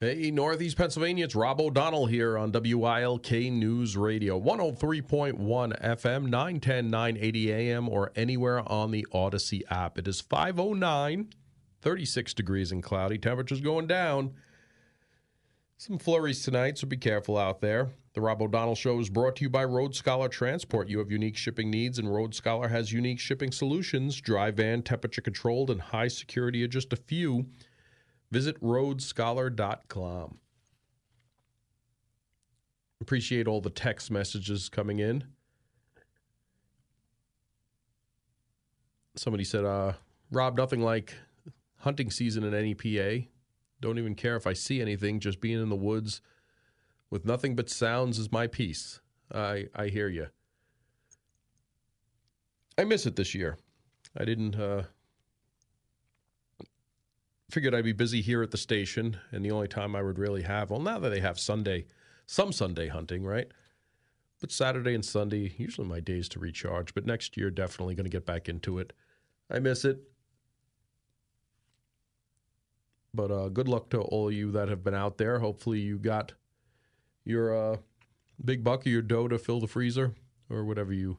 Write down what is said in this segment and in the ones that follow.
Hey, Northeast Pennsylvania, it's Rob O'Donnell here on WILK News Radio, 103.1 FM, 910, 980 AM, or anywhere on the Odyssey app. It is 509, 36 degrees and cloudy. Temperatures going down. Some flurries tonight, so be careful out there. The Rob O'Donnell Show is brought to you by Road Scholar Transport. You have unique shipping needs, and Road Scholar has unique shipping solutions. Dry van, temperature controlled, and high security are just a few. Visit roadscholar.com. Appreciate all the text messages coming in. Somebody said, uh, Rob, nothing like hunting season in NEPA. Don't even care if I see anything, just being in the woods with nothing but sounds is my peace. I, I hear you. I miss it this year. I didn't. Uh, figured I'd be busy here at the station, and the only time I would really have, well, now that they have Sunday, some Sunday hunting, right? But Saturday and Sunday, usually my days to recharge. But next year, definitely going to get back into it. I miss it. But uh, good luck to all you that have been out there. Hopefully, you got your uh, big buck or your doe to fill the freezer or whatever you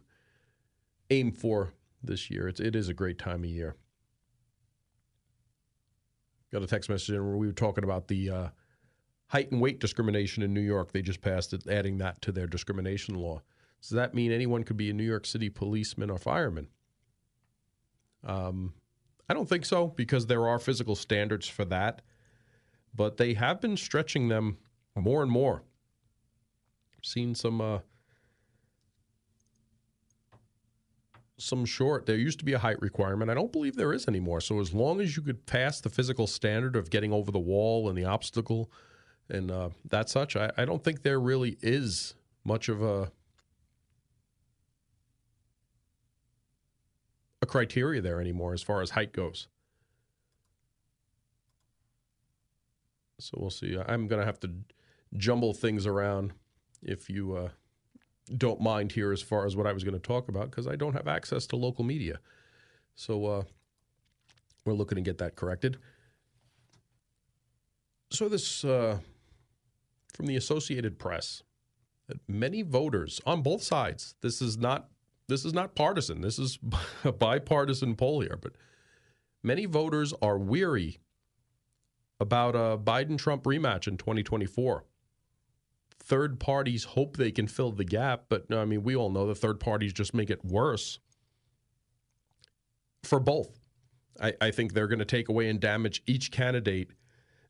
aim for this year. It's, it is a great time of year got a text message in where we were talking about the uh, height and weight discrimination in New York. They just passed it, adding that to their discrimination law. Does that mean anyone could be a New York City policeman or fireman? Um, I don't think so because there are physical standards for that, but they have been stretching them more and more. I've seen some uh, some short. There used to be a height requirement. I don't believe there is anymore. So as long as you could pass the physical standard of getting over the wall and the obstacle and uh, that such, I, I don't think there really is much of a a criteria there anymore as far as height goes. So we'll see. I'm going to have to jumble things around if you uh, don't mind here as far as what I was going to talk about because I don't have access to local media. So uh, we're looking to get that corrected. So this uh, from the Associated Press that many voters on both sides. This is not this is not partisan. This is a bipartisan poll here, but many voters are weary about a Biden Trump rematch in 2024 third parties hope they can fill the gap, but I mean, we all know the third parties just make it worse for both. I, I think they're going to take away and damage each candidate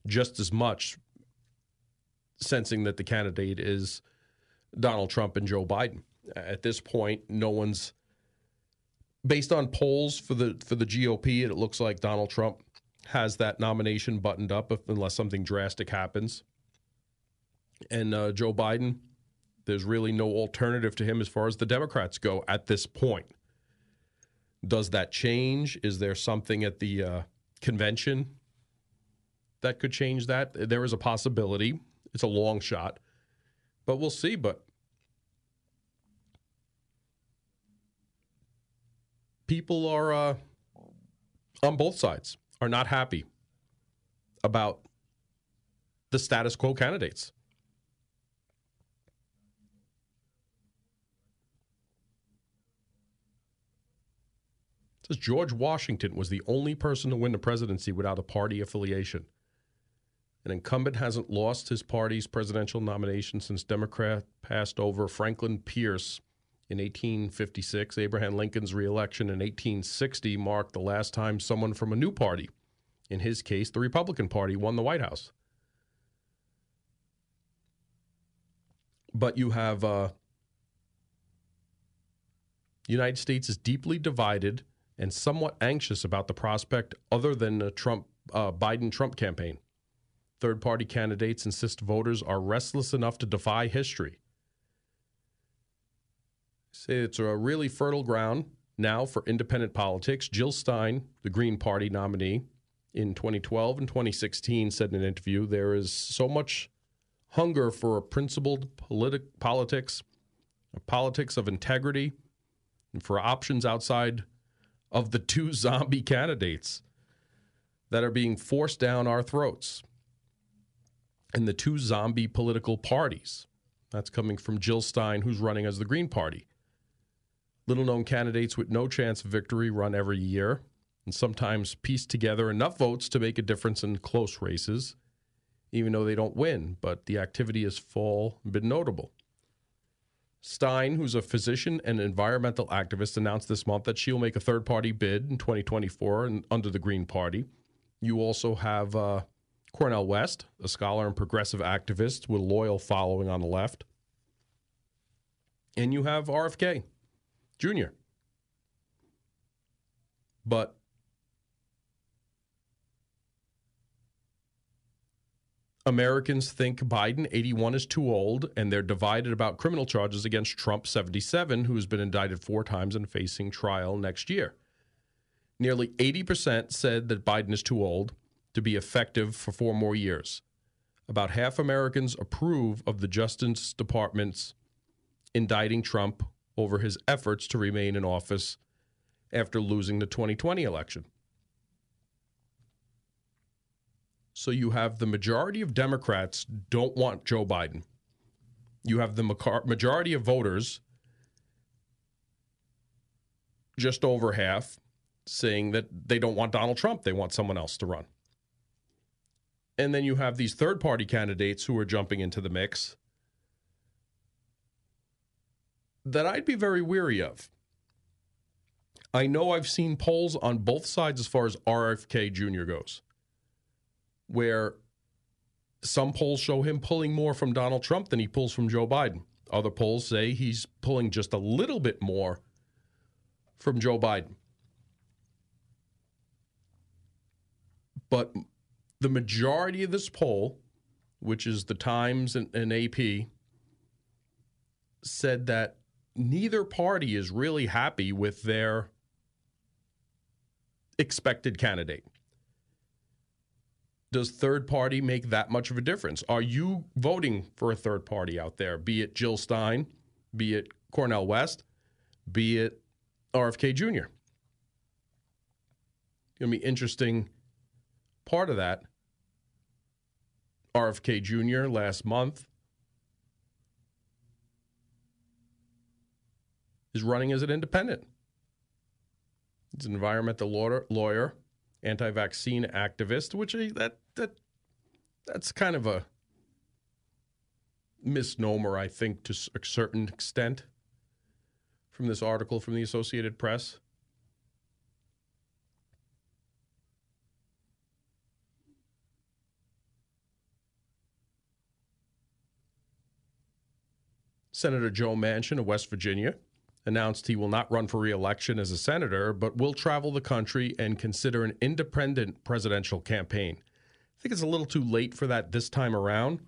just as much, sensing that the candidate is Donald Trump and Joe Biden. At this point, no one's based on polls for the for the GOP. It looks like Donald Trump has that nomination buttoned up, if, unless something drastic happens and uh, Joe Biden, there's really no alternative to him as far as the Democrats go at this point. Does that change? Is there something at the uh, convention that could change that? There is a possibility. It's a long shot, but we'll see. But people are uh, on both sides are not happy about the status quo candidates. Says George Washington was the only person to win the presidency without a party affiliation. An incumbent hasn't lost his party's presidential nomination since Democrat passed over Franklin Pierce in 1856. Abraham Lincoln's reelection in 1860 marked the last time someone from a new party, in his case, the Republican Party, won the White House. But you have uh, United States is deeply divided and somewhat anxious about the prospect other than a Trump uh, Biden Trump campaign. Third party candidates insist voters are restless enough to defy history. Say it's a really fertile ground now for independent politics. Jill Stein, the Green Party nominee in 2012 and 2016, said in an interview there is so much hunger for a principled politi- politics, a politics of integrity, and for options outside of the two zombie candidates that are being forced down our throats. and the two zombie political parties. That's coming from Jill Stein, who's running as the Green Party. Little known candidates with no chance of victory run every year and sometimes piece together enough votes to make a difference in close races, even though they don't win. But the activity has fall been notable. Stein, who's a physician and environmental activist, announced this month that she'll make a third party bid in 2024 and under the Green Party. You also have uh, Cornel West, a scholar and progressive activist with a loyal following on the left. And you have RFK Jr. But Americans think Biden, 81, is too old, and they're divided about criminal charges against Trump, 77, who has been indicted four times and facing trial next year. Nearly 80% said that Biden is too old to be effective for four more years. About half Americans approve of the Justice Department's indicting Trump over his efforts to remain in office after losing the 2020 election. So you have the majority of Democrats don't want Joe Biden. You have the majority of voters, just over half, saying that they don't want Donald Trump. They want someone else to run. And then you have these third party candidates who are jumping into the mix that I'd be very weary of. I know I've seen polls on both sides as far as RFK Jr. goes where some polls show him pulling more from Donald Trump than he pulls from Joe Biden. Other polls say he's pulling just a little bit more from Joe Biden. But the majority of this poll, which is the Times and, and AP, said that neither party is really happy with their expected candidate does third party make that much of a difference? Are you voting for a third party out there, be it Jill Stein, be it Cornel West, be it RFK Jr.? Going to be interesting part of that. RFK Jr. last month is running as an independent. He's an environmental lawyer anti-vaccine activist, which that that that's kind of a misnomer, I think, to a certain extent from this article from the Associated Press. Senator Joe Manchin of West Virginia announced he will not run for reelection as a senator, but will travel the country and consider an independent presidential campaign. I think it's a little too late for that this time around.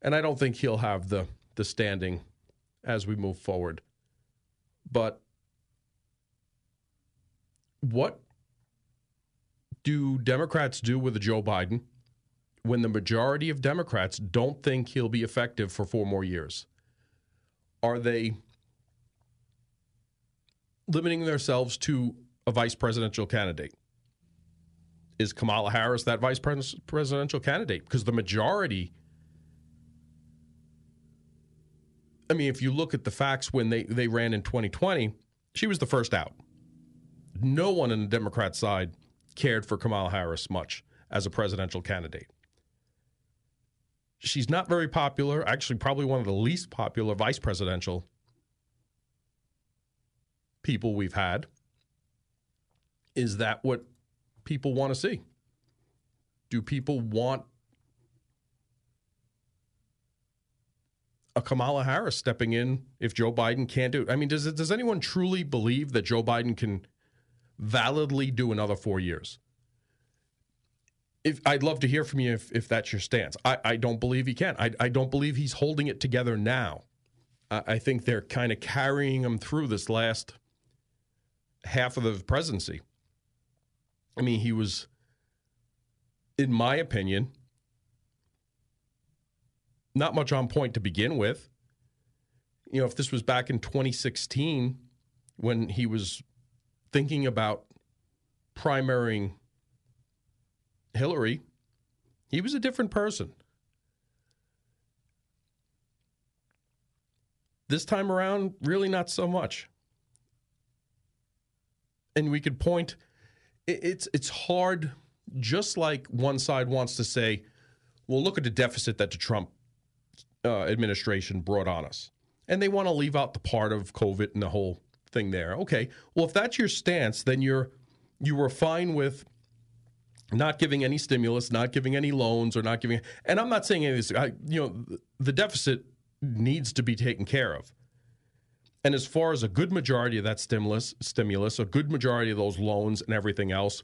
And I don't think he'll have the, the standing as we move forward. But what do Democrats do with Joe Biden when the majority of Democrats don't think he'll be effective for four more years? Are they limiting themselves to a vice presidential candidate. Is Kamala Harris that vice pres- presidential candidate? Because the majority, I mean, if you look at the facts when they, they ran in 2020, she was the first out. No one on the Democrat side cared for Kamala Harris much as a presidential candidate. She's not very popular, actually, probably one of the least popular vice presidential people we've had. Is that what people want to see? Do people want a Kamala Harris stepping in if Joe Biden can't do it? I mean, does does anyone truly believe that Joe Biden can validly do another four years? If I'd love to hear from you if, if that's your stance. I, I don't believe he can. I, I don't believe he's holding it together now. I, I think they're kind of carrying him through this last half of the presidency. I mean, he was, in my opinion, not much on point to begin with. You know, if this was back in 2016 when he was thinking about primarying Hillary, he was a different person. This time around, really not so much. And we could point it's it's hard just like one side wants to say, well, look at the deficit that the Trump uh, administration brought on us. And they want to leave out the part of COVID and the whole thing there. Okay. Well, if that's your stance, then you're you were fine with not giving any stimulus, not giving any loans, or not giving. And I'm not saying any of this. I, you know, the deficit needs to be taken care of. And as far as a good majority of that stimulus, stimulus, a good majority of those loans and everything else,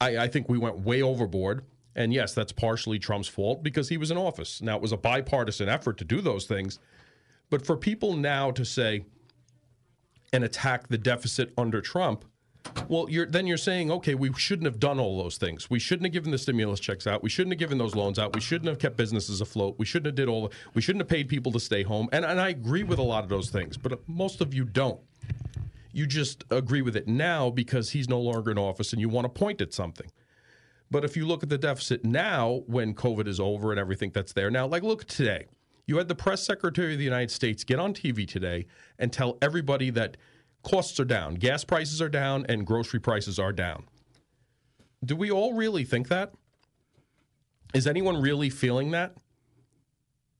I, I think we went way overboard. And yes, that's partially Trump's fault because he was in office. Now, it was a bipartisan effort to do those things. But for people now to say and attack the deficit under Trump, well, you're, then you're saying, okay, we shouldn't have done all those things. We shouldn't have given the stimulus checks out. We shouldn't have given those loans out. We shouldn't have kept businesses afloat. We shouldn't have did all. We shouldn't have paid people to stay home. And, and I agree with a lot of those things, but most of you don't. You just agree with it now because he's no longer in office and you want to point at something. But if you look at the deficit now, when COVID is over and everything that's there now, like look today, you had the press secretary of the United States get on TV today and tell everybody that costs are down, gas prices are down, and grocery prices are down. Do we all really think that? Is anyone really feeling that?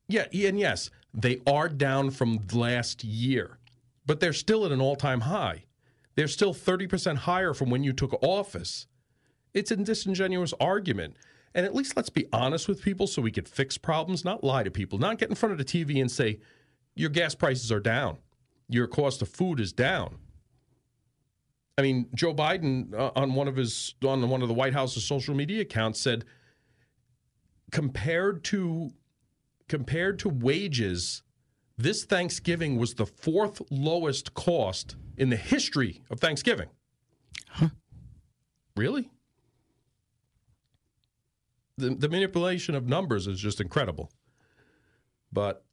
Yeah, and yes, they are down from last year, but they're still at an all time high. They're still 30% higher from when you took office. It's a disingenuous argument. And at least let's be honest with people so we could fix problems, not lie to people, not get in front of the TV and say, your gas prices are down, your cost of food is down. I mean, Joe Biden uh, on one of his on one of the White House's social media accounts said compared to compared to wages, this Thanksgiving was the fourth lowest cost in the history of Thanksgiving. Huh. Really? the, the manipulation of numbers is just incredible. But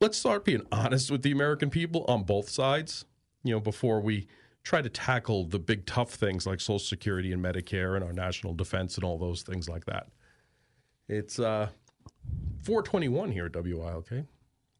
let's start being honest with the American people on both sides, you know, before we try to tackle the big tough things like Social Security and Medicare and our national defense and all those things like that. It's uh, 421 here at WILK.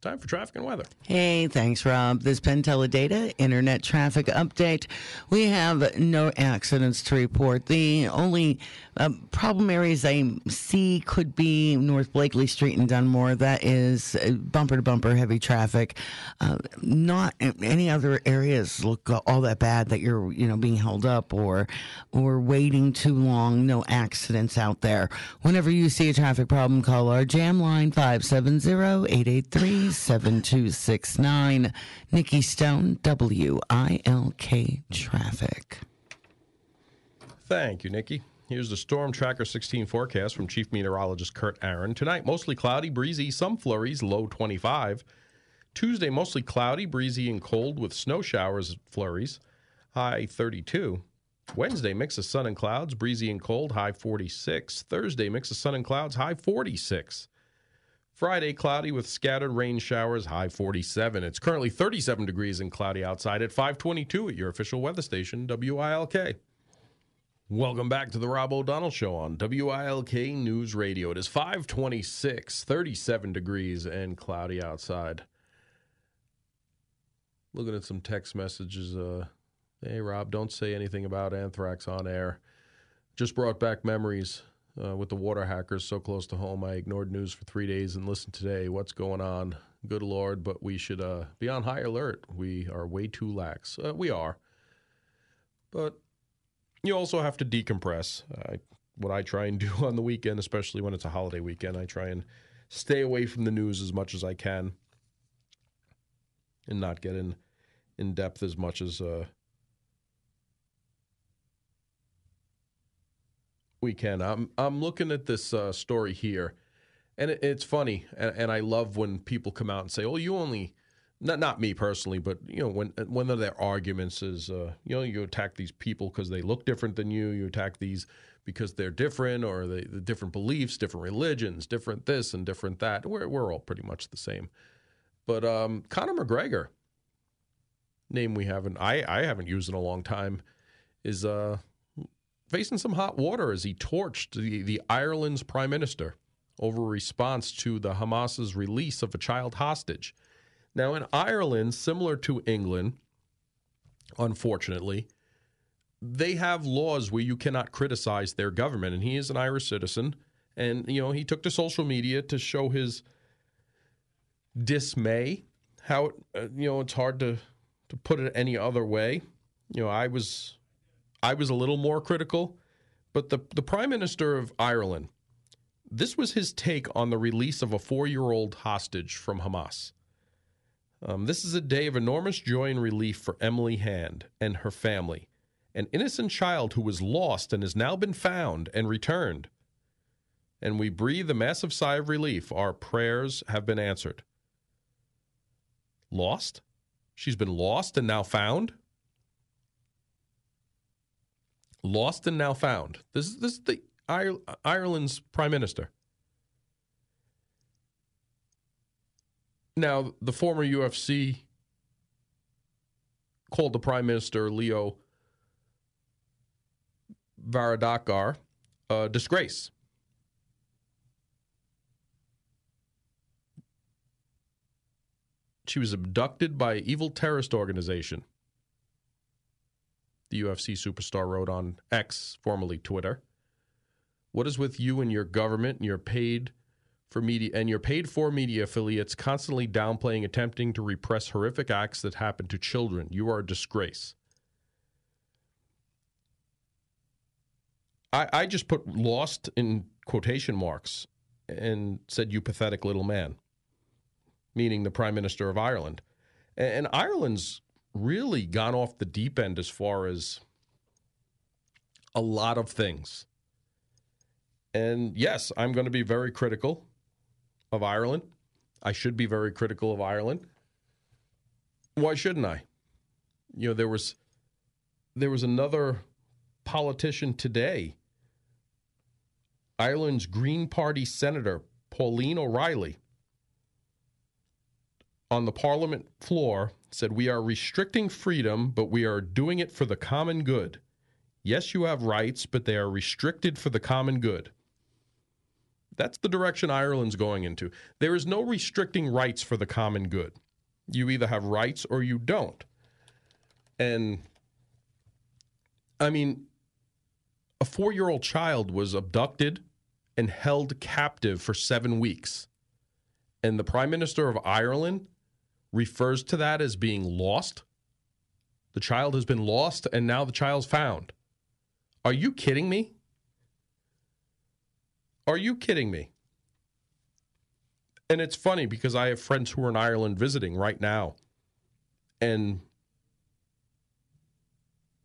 Time for traffic and weather. Hey, thanks, Rob. This Penn Data Internet Traffic Update. We have no accidents to report. The only uh, problem areas I see could be North Blakely Street in Dunmore. That is uh, bumper to bumper heavy traffic. Uh, not any other areas look all that bad that you're, you know, being held up or or waiting too long. No accidents out there. Whenever you see a traffic problem, call our jam line 570 883 7269. Nikki Stone, WILK Traffic. Thank you, Nikki. Here's the Storm Tracker 16 forecast from Chief Meteorologist Kurt Aaron. Tonight, mostly cloudy, breezy, some flurries, low 25. Tuesday, mostly cloudy, breezy, and cold with snow showers, flurries, high 32. Wednesday, mix of sun and clouds, breezy and cold, high 46. Thursday, mix of sun and clouds, high 46. Friday, cloudy with scattered rain showers, high 47. It's currently 37 degrees and cloudy outside at 522 at your official weather station, WILK. Welcome back to the Rob O'Donnell Show on WILK News Radio. It is 526, 37 degrees and cloudy outside. Looking at some text messages. Uh, hey, Rob, don't say anything about anthrax on air. Just brought back memories uh, with the water hackers so close to home. I ignored news for three days and listened today. What's going on? Good Lord, but we should uh, be on high alert. We are way too lax. Uh, we are. But you also have to decompress. what I try and do on the weekend, especially when it's a holiday weekend, I try and stay away from the news as much as I can and not get in, in depth as much as we can. I'm I'm looking at this uh, story here, and it, it's funny, and, and, I love when people come out and say, "Oh, you only." Not not me personally, but you know when one of their arguments is uh, you know you attack these people because they look different than you. You attack these because they're different or they, the different beliefs, different religions, different this and different that. We're we're all pretty much the same. But um, Conor McGregor, name we haven't I I haven't used in a long time, is uh facing some hot water as he torched the, the Ireland's prime minister over a response to the Hamas's release of a child hostage. Now, in Ireland, similar to England, unfortunately, they have laws where you cannot criticize their government. And he is an Irish citizen. And, you know, he took to social media to show his dismay. How, uh, you know, it's hard to, to put it any other way. You know, I was I was a little more critical, but the the Prime Minister of Ireland, this was his take on the release of a four year old hostage from Hamas. Um, this is a day of enormous joy and relief for Emily Hand and her family, an innocent child who was lost and has now been found and returned. And we breathe a massive sigh of relief. Our prayers have been answered. Lost? She's been lost and now found? Lost and now found. This is this is the Ireland's prime minister. Now, the former UFC called the prime minister Leo Varadkar a disgrace. She was abducted by evil terrorist organization. The UFC superstar wrote on X, formerly Twitter. What is with you and your government and your paid for media and your paid for media affiliates constantly downplaying, attempting to repress horrific acts that happen to children? You are a disgrace. I, I just put lost in quotation marks and said, You pathetic little man, meaning the Prime Minister of Ireland. And, and Ireland's really gone off the deep end as far as a lot of things. And yes, I'm going to be very critical of Ireland. I should be very critical of Ireland. Why shouldn't I? You know, there was there was another politician today. Ireland's Green Party Senator Pauline O'Reilly on the parliament floor said we are restricting freedom, but we are doing it for the common good. Yes, you have rights, but they are restricted for the common good. That's the direction Ireland's going into. There is no restricting rights for the common good. You either have rights or you don't. And I mean, a four year old child was abducted and held captive for seven weeks. And the Prime Minister of Ireland refers to that as being lost. The child has been lost and now the child's found. Are you kidding me? Are you kidding me? And it's funny because I have friends who are in Ireland visiting right now. And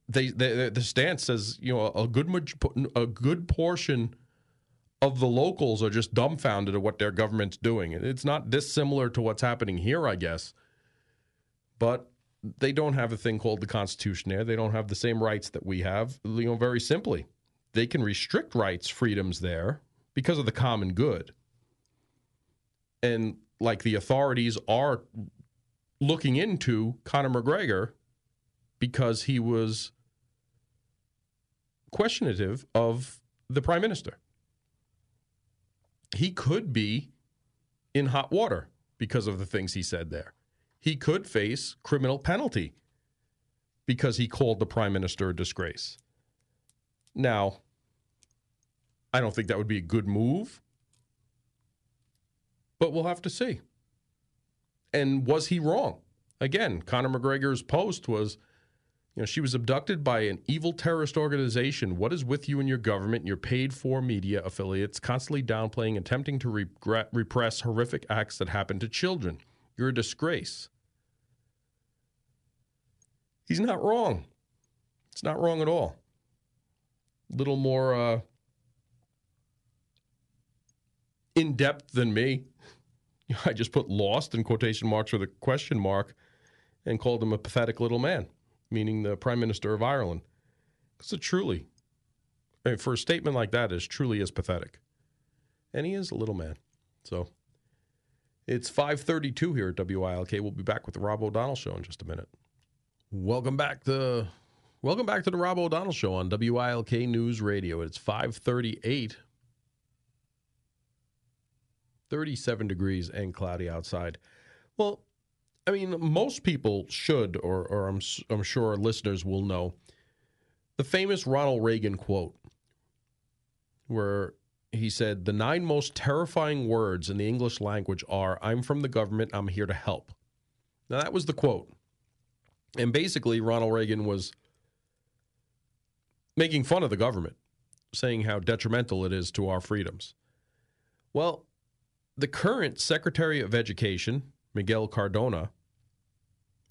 they, they the stance says, you know, a good a good portion of the locals are just dumbfounded at what their government's doing. It's not dissimilar to what's happening here, I guess. But they don't have a thing called the Constitution there. They don't have the same rights that we have. You know, very simply, they can restrict rights, freedoms there, because of the common good. And like the authorities are looking into Conor McGregor because he was questionative of the prime minister. He could be in hot water because of the things he said there. He could face criminal penalty because he called the prime minister a disgrace. Now, I don't think that would be a good move, but we'll have to see. And was he wrong? Again, Conor McGregor's post was, you know, she was abducted by an evil terrorist organization. What is with you and your government and your paid for media affiliates constantly downplaying, attempting to regret, repress horrific acts that happen to children? You're a disgrace. He's not wrong. It's not wrong at all. A little more uh, in depth than me. I just put lost in quotation marks with a question mark and called him a pathetic little man, meaning the Prime Minister of Ireland. Because it truly, I mean, for a statement like that, is truly is pathetic. And he is a little man. So it's 532 here at WILK. We'll be back with the Rob O'Donnell Show in just a minute. Welcome back to welcome back to the Rob O'Donnell Show on WILK News Radio. It's 538 37 degrees and cloudy outside. Well, I mean, most people should, or, or I'm, I'm sure listeners will know, the famous Ronald Reagan quote, where he said, The nine most terrifying words in the English language are, I'm from the government, I'm here to help. Now, that was the quote. And basically, Ronald Reagan was making fun of the government, saying how detrimental it is to our freedoms. Well, the current Secretary of Education, Miguel Cardona,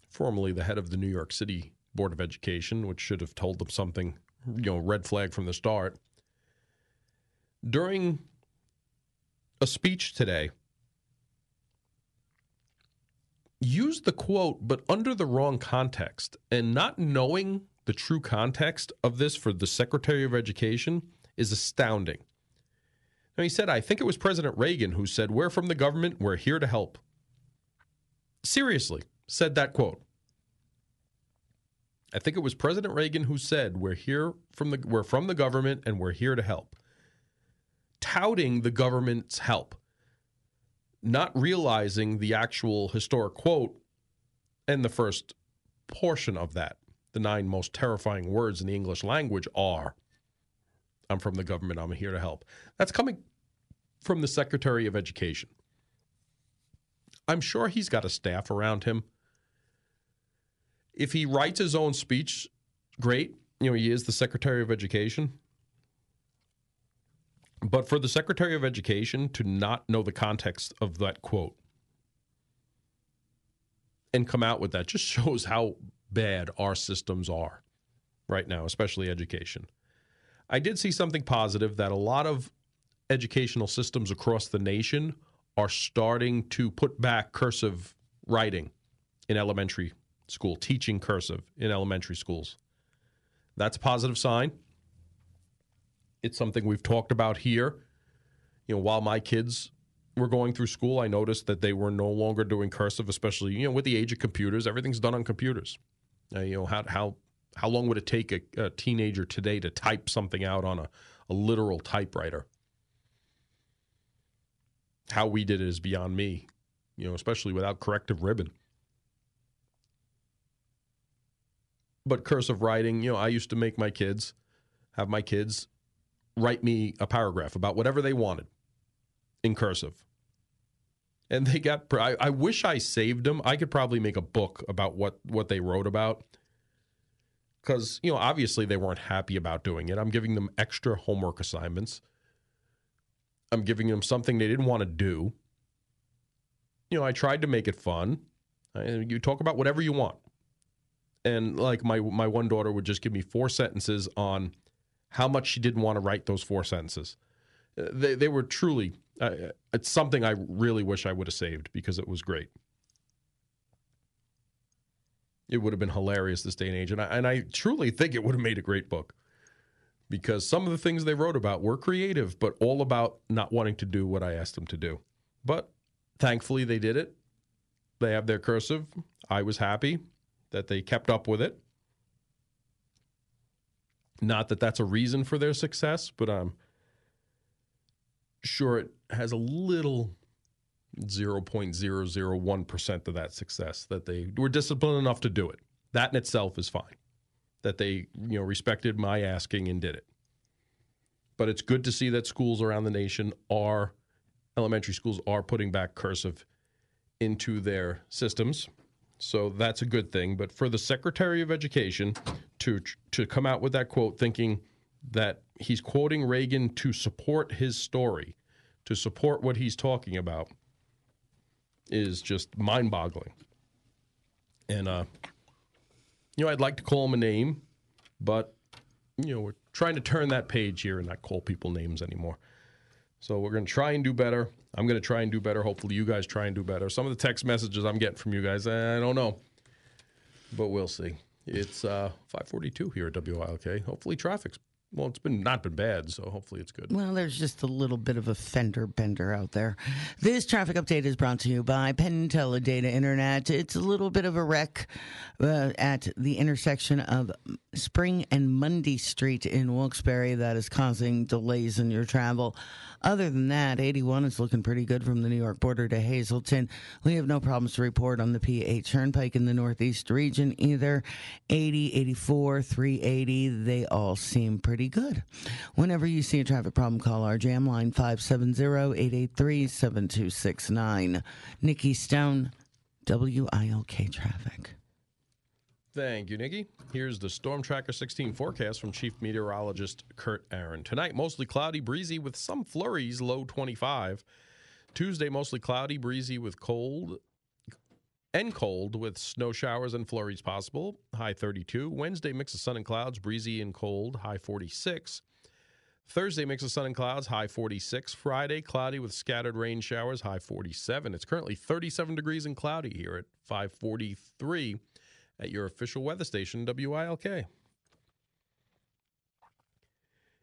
formerly the head of the New York City Board of Education, which should have told them something, you know, red flag from the start. During a speech today, used the quote, but under the wrong context. And not knowing the true context of this for the Secretary of Education is astounding. Now, he said, I think it was President Reagan who said, We're from the government, we're here to help. Seriously, said that quote. I think it was President Reagan who said, "We're here from the we're from the government and we're here to help." Touting the government's help, not realizing the actual historic quote and the first portion of that. The nine most terrifying words in the English language are I'm from the government, I'm here to help. That's coming from the Secretary of Education. I'm sure he's got a staff around him if he writes his own speech, great. You know, he is the Secretary of Education. But for the Secretary of Education to not know the context of that quote and come out with that just shows how bad our systems are right now, especially education. I did see something positive that a lot of educational systems across the nation are starting to put back cursive writing in elementary school, teaching cursive in elementary schools. That's a positive sign. It's something we've talked about here. You know, while my kids were going through school, I noticed that they were no longer doing cursive, especially you know with the age of computers. Everything's done on computers. Uh, you know how how how long would it take a, a teenager today to type something out on a, a literal typewriter? How we did it is beyond me. You know, especially without corrective ribbon. but cursive writing, you know, I used to make my kids have my kids write me a paragraph about whatever they wanted in cursive. And they got, I, I wish I saved them. I could probably make a book about what, what they wrote about. Because, you know, obviously they weren't happy about doing it. I'm giving them extra homework assignments. I'm giving them something they didn't want to do. You know, I tried to make it fun. You talk about whatever you want and like my my one daughter would just give me four sentences on how much she didn't want to write those four sentences. Uh, they they were truly uh, it's something I really wish I would have saved because it was great. It would have been hilarious this day and age, and I, and I truly think it would have made a great book because some of the things they wrote about were creative, but all about not wanting to do what I asked them to do. But thankfully, they did it. They have their cursive. I was happy that they kept up with it. Not that that's a reason for their success, but I'm sure it has a little 0.001% of that success that they were disciplined enough to do it. That in itself is fine. That they, you know, respected my asking and did it. But it's good to see that schools around the nation are elementary schools are putting back cursive into their systems so that's a good thing. But for the Secretary of Education to to come out with that quote, thinking that he's quoting Reagan to support his story, to support what he's talking about, is just mind-boggling. And uh, you know, I'd like to call him a name, but you know, we're trying to turn that page here and not call people names anymore. So we're going to try and do better. I'm going to try and do better. Hopefully, you guys try and do better. Some of the text messages I'm getting from you guys, I don't know, but we'll see. It's uh, 5:42 here at WILK. Hopefully, traffic's well, it's been not been bad, so hopefully it's good. Well, there's just a little bit of a fender bender out there. This traffic update is brought to you by Penn Data Internet. It's a little bit of a wreck uh, at the intersection of Spring and Mundy Street in Wilkes-Barre that is causing delays in your travel. Other than that, 81 is looking pretty good from the New York border to Hazleton. We have no problems to report on the PA Turnpike in the Northeast region either. 80, 84, 380, they all seem pretty good. Whenever you see a traffic problem, call our jam line 570 883 7269. Nikki Stone, WILK Traffic. Thank you, Nikki. Here's the Storm Tracker 16 forecast from Chief Meteorologist Kurt Aaron. Tonight, mostly cloudy, breezy with some flurries, low 25. Tuesday, mostly cloudy, breezy with cold and cold with snow showers and flurries possible, high 32. Wednesday, mix of sun and clouds, breezy and cold, high 46. Thursday, mix of sun and clouds, high 46. Friday, cloudy with scattered rain showers, high 47. It's currently 37 degrees and cloudy here at 543 at your official weather station, WILK.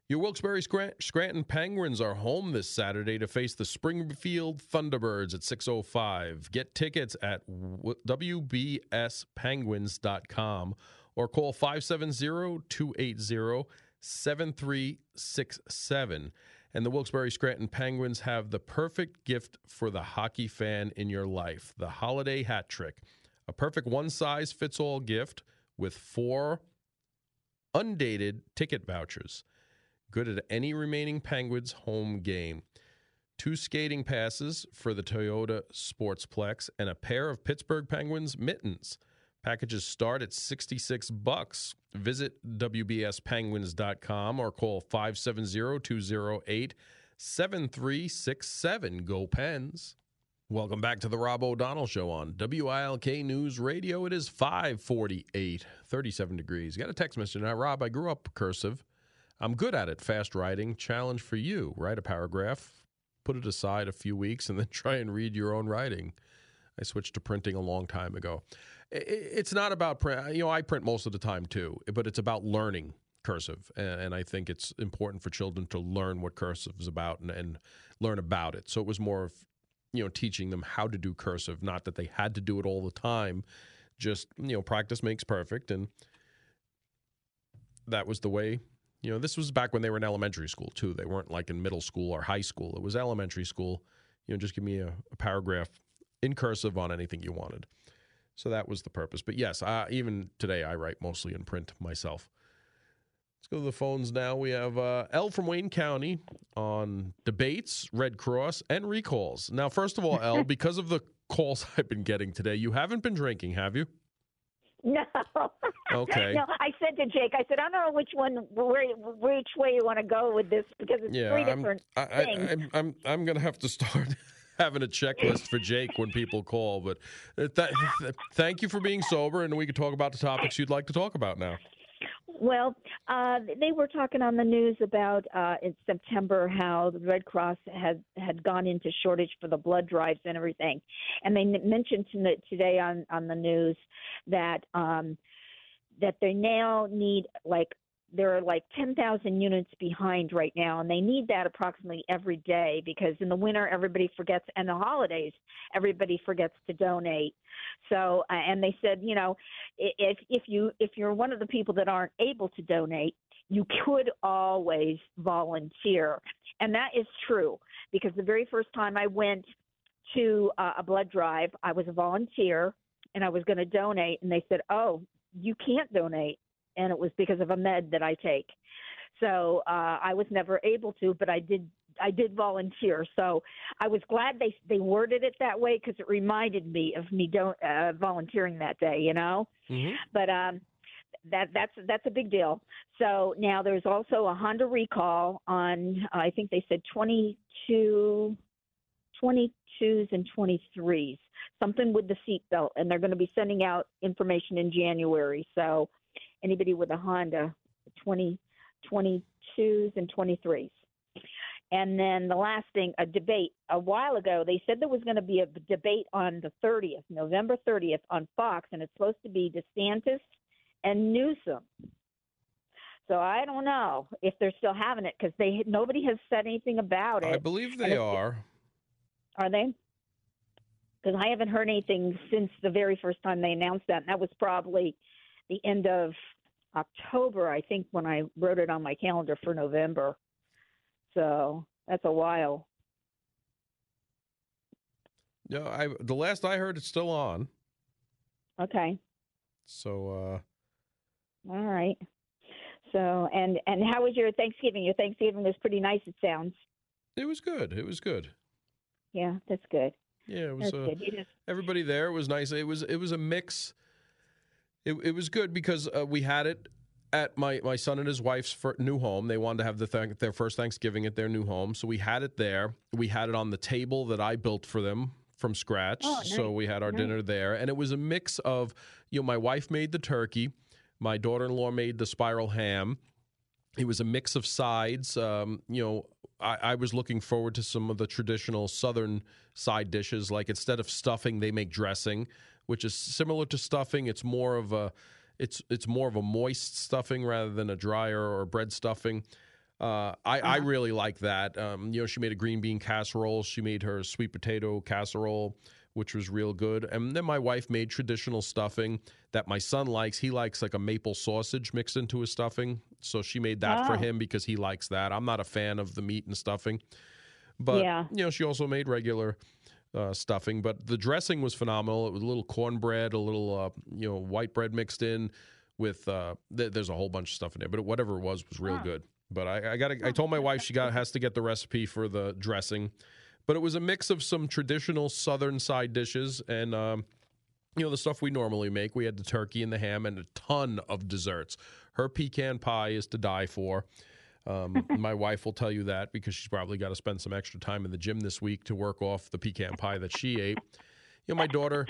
Your Wilkes-Barre Scranton Penguins are home this Saturday to face the Springfield Thunderbirds at 6:05. Get tickets at wbspenguins.com or call 570-280-7367. And the Wilkes-Barre Scranton Penguins have the perfect gift for the hockey fan in your life, the holiday hat trick. A perfect one size fits all gift with four undated ticket vouchers good at any remaining Penguins home game. Two skating passes for the Toyota Sportsplex and a pair of Pittsburgh Penguins mittens. Packages start at 66 bucks. Visit wbspenguins.com or call 570-208-7367. Go Pens. Welcome back to the Rob O'Donnell Show on WILK News Radio. It is 548, 37 degrees. Got a text message now. Rob, I grew up cursive. I'm good at it. Fast writing. Challenge for you. Write a paragraph, put it aside a few weeks, and then try and read your own writing. I switched to printing a long time ago. It's not about print. You know, I print most of the time too, but it's about learning cursive. And I think it's important for children to learn what cursive is about and, and learn about it. So it was more of, you know, teaching them how to do cursive, not that they had to do it all the time. Just, you know, practice makes perfect. And that was the way you know, this was back when they were in elementary school too. They weren't like in middle school or high school. It was elementary school. You know, just give me a, a paragraph in cursive on anything you wanted. So that was the purpose. But yes, uh, even today I write mostly in print myself. Let's go to the phones now. We have uh, L from Wayne County on debates, Red Cross, and recalls. Now, first of all, L, because of the calls I've been getting today, you haven't been drinking, have you? No. Okay. no, I said to Jake, I said, I don't know which one, where, which way you want to go with this because it's yeah, three I'm, different I, things. I, I'm, I'm, I'm going to have to start having a checklist for Jake when people call. But uh, th- th- thank you for being sober, and we can talk about the topics you'd like to talk about now. Well, uh, they were talking on the news about uh, in September how the Red Cross had had gone into shortage for the blood drives and everything, and they mentioned to, today on on the news that um, that they now need like there are like 10,000 units behind right now, and they need that approximately every day because in the winter everybody forgets, and the holidays everybody forgets to donate. So, uh, and they said, you know, if if you if you're one of the people that aren't able to donate, you could always volunteer, and that is true because the very first time I went to uh, a blood drive, I was a volunteer and I was going to donate, and they said, oh, you can't donate and it was because of a med that I take. So uh, I was never able to, but I did. I did volunteer, so I was glad they they worded it that way because it reminded me of me don't uh, volunteering that day, you know. Mm-hmm. But um, that that's that's a big deal. So now there's also a Honda recall on. Uh, I think they said 22, 22s and 23s, something with the seatbelt, and they're going to be sending out information in January. So anybody with a Honda, 20, 22s and 23s. And then the last thing, a debate. A while ago, they said there was going to be a debate on the 30th, November 30th, on Fox, and it's supposed to be DeSantis and Newsom. So I don't know if they're still having it because they nobody has said anything about it. I believe they are. Are they? Because I haven't heard anything since the very first time they announced that, and that was probably the end of October, I think, when I wrote it on my calendar for November. So That's a while. No, I the last I heard, it's still on. Okay. So uh, all right. So and and how was your Thanksgiving? Your Thanksgiving was pretty nice. It sounds. It was good. It was good. Yeah, that's good. Yeah, it was. Uh, good. Just everybody there was nice. It was it was a mix. It it was good because uh, we had it at my my son and his wife's new home. They wanted to have the th- their first Thanksgiving at their new home, so we had it there. We had it on the table that I built for them from scratch. Oh, nice. So we had our Nice. dinner there, and it was a mix of you know my wife made the turkey, my daughter in law made the spiral ham. It was a mix of sides. Um, you know, I, I was looking forward to some of the traditional Southern side dishes. Like instead of stuffing, they make dressing, which is similar to stuffing. It's more of a it's it's more of a moist stuffing rather than a drier or bread stuffing. Uh, I, I Uh-huh. really like that. Um, you know, she made a green bean casserole. She made her sweet potato casserole, which was real good. And then my wife made traditional stuffing that my son likes. He likes like a maple sausage mixed into his stuffing. So she made that for Oh. him because he likes that. I'm not a fan of the meat and stuffing. But, Yeah. you know, she also made regular uh, stuffing. But the dressing was phenomenal. It was a little cornbread, a little, uh, you know, white bread mixed in with, uh, th- there's a whole bunch of stuff in there. But whatever it was was real Wow. good. But I, I got. I told my wife she got has to get the recipe for the dressing. But it was a mix of some traditional Southern side dishes and um, you know the stuff we normally make. We had the turkey and the ham and a ton of desserts. Her pecan pie is to die for. Um, my wife will tell you that because she's probably got to spend some extra time in the gym this week to work off the pecan pie that she ate. You know, my daughter,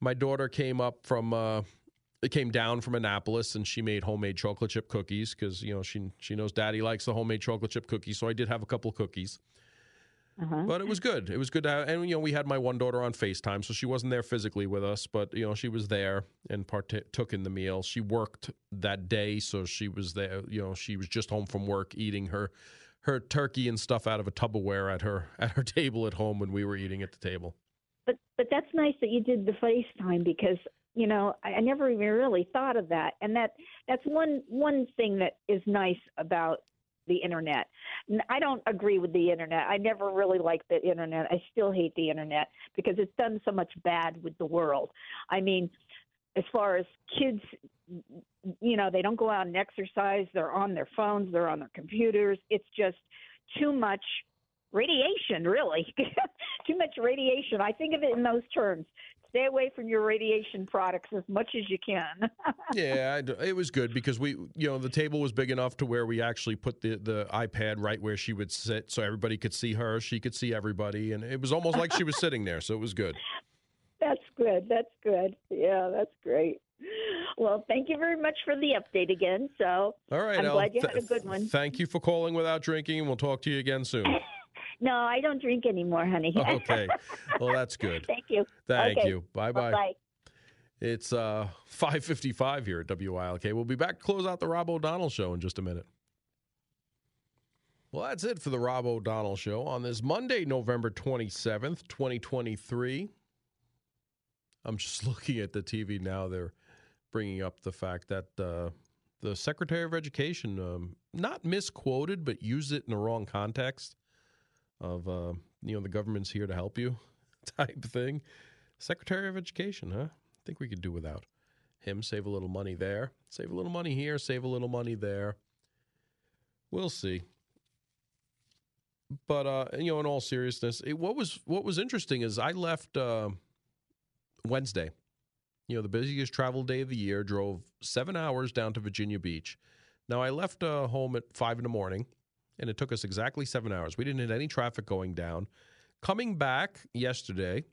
my daughter came up from. Uh, it came down from Annapolis, and she made homemade chocolate chip cookies because you know she she knows Daddy likes the homemade chocolate chip cookies. So I did have a couple cookies. Uh-huh. But it was good. It was good to have, and you know, we had my one daughter on Facetime, so she wasn't there physically with us, but you know, she was there and partook in the meal. She worked that day, so she was there. You know, she was just home from work, eating her her turkey and stuff out of a Tupperware at her at her table at home when we were eating at the table. But but that's nice that you did the FaceTime because you know I, I never even really thought of that, and that that's one one thing that is nice about the internet. I don't agree with the internet. I never really liked the internet. I still hate the internet because it's done so much bad with the world. I mean, as far as kids, you know, they don't go out and exercise. They're on their phones. They're on their computers. It's just too much radiation, really. too much radiation. I think of it in those terms. Stay away from your radiation products as much as you can. yeah, it was good because we, you know, the table was big enough to where we actually put the the iPad right where she would sit, so everybody could see her, she could see everybody, and it was almost like she was sitting there. So it was good. that's good. That's good. Yeah, that's great. Well, thank you very much for the update again. So, All right, I'm glad you th- had a good one. Thank you for calling without drinking, and we'll talk to you again soon. no, I don't drink anymore, honey. okay, well that's good. thank you. Thank Okay. you. Bye bye. Bye. It's uh 5:55 here at WILK. We'll be back to close out the Rob O'Donnell show in just a minute. Well, that's it for the Rob O'Donnell show on this Monday, November 27th, 2023. I'm just looking at the TV now. They're bringing up the fact that uh, the Secretary of Education um, not misquoted, but used it in the wrong context of, uh, you know, the government's here to help you type thing. Secretary of Education, huh? I think we could do without him. Save a little money there. Save a little money here. Save a little money there. We'll see. But uh, you know, in all seriousness, it, what was what was interesting is I left uh, Wednesday. You know, the busiest travel day of the year. Drove seven hours down to Virginia Beach. Now I left uh, home at five in the morning, and it took us exactly seven hours. We didn't hit any traffic going down. Coming back yesterday,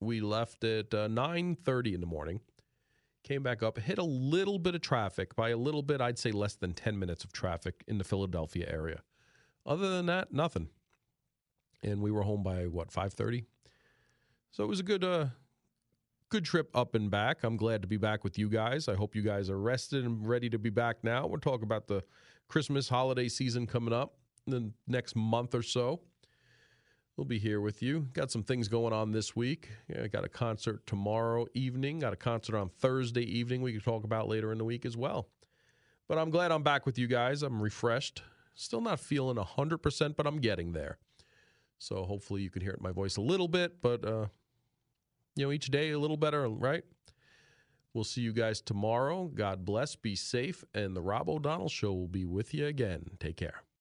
we left at uh, 9.30 in the morning came back up hit a little bit of traffic by a little bit i'd say less than 10 minutes of traffic in the philadelphia area. Other than that nothing. And we were home by what 5.30 so it was a good uh good trip up and back. I'm glad to be back with you guys. I hope you guys are rested and ready to be back now. We'll talk about the christmas holiday season coming up in the next month or so We'll be here with you. Got some things going on this week. Yeah, got a concert tomorrow evening. Got a concert on Thursday evening. We can talk about later in the week as well. But I'm glad I'm back with you guys. I'm refreshed, Still not feeling 100%, but I'm getting there. So hopefully you can hear it in my voice a little bit, but uh, you know, each day a little better, right? We'll see you guys tomorrow. God bless, be safe, and the Rob O'Donnell Show will be with you again. Take care.